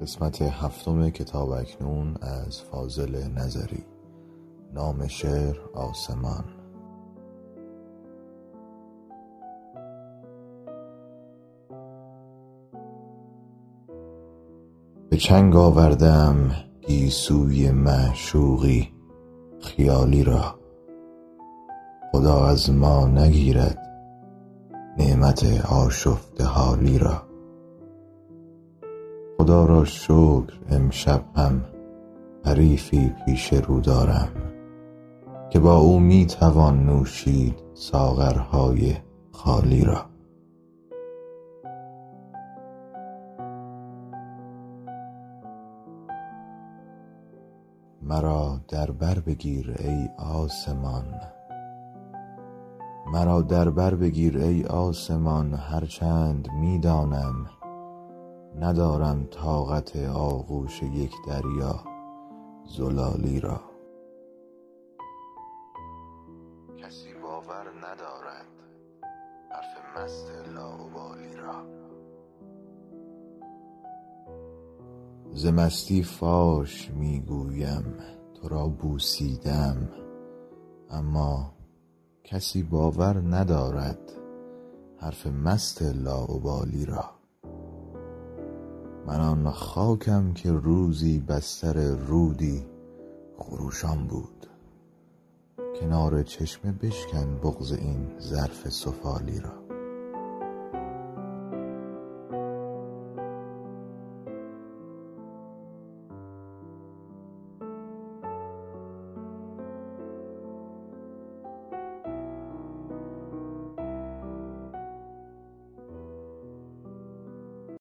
قسمت هفتم کتاب اکنون از فاضل نظری نام شعر آسمان. به چنگ آورده ام گیسوی معشوقی خیالی را. خدا از ما نگیرد نعمت آشفته حالی را. خدا را شکر امشب هم حریفی پیش رو دارم که با او می توان نوشید ساغرهای خالی را. مرا در بر بگیر ای آسمان مرا در بر بگیر ای آسمان هر چند می دانم ندارم طاقت آغوش یک دریا زلالی را. کسی باور ندارد حرف مست لاابالی را. ز مستی فاش می گویم تو را بوسیدم. اما کسی باور ندارد حرف مست لاابالی را. من آن خاکم که روزی بستر رودی خروشان بود. کنار چشمه بشکن بغض این ظرف سفالی را.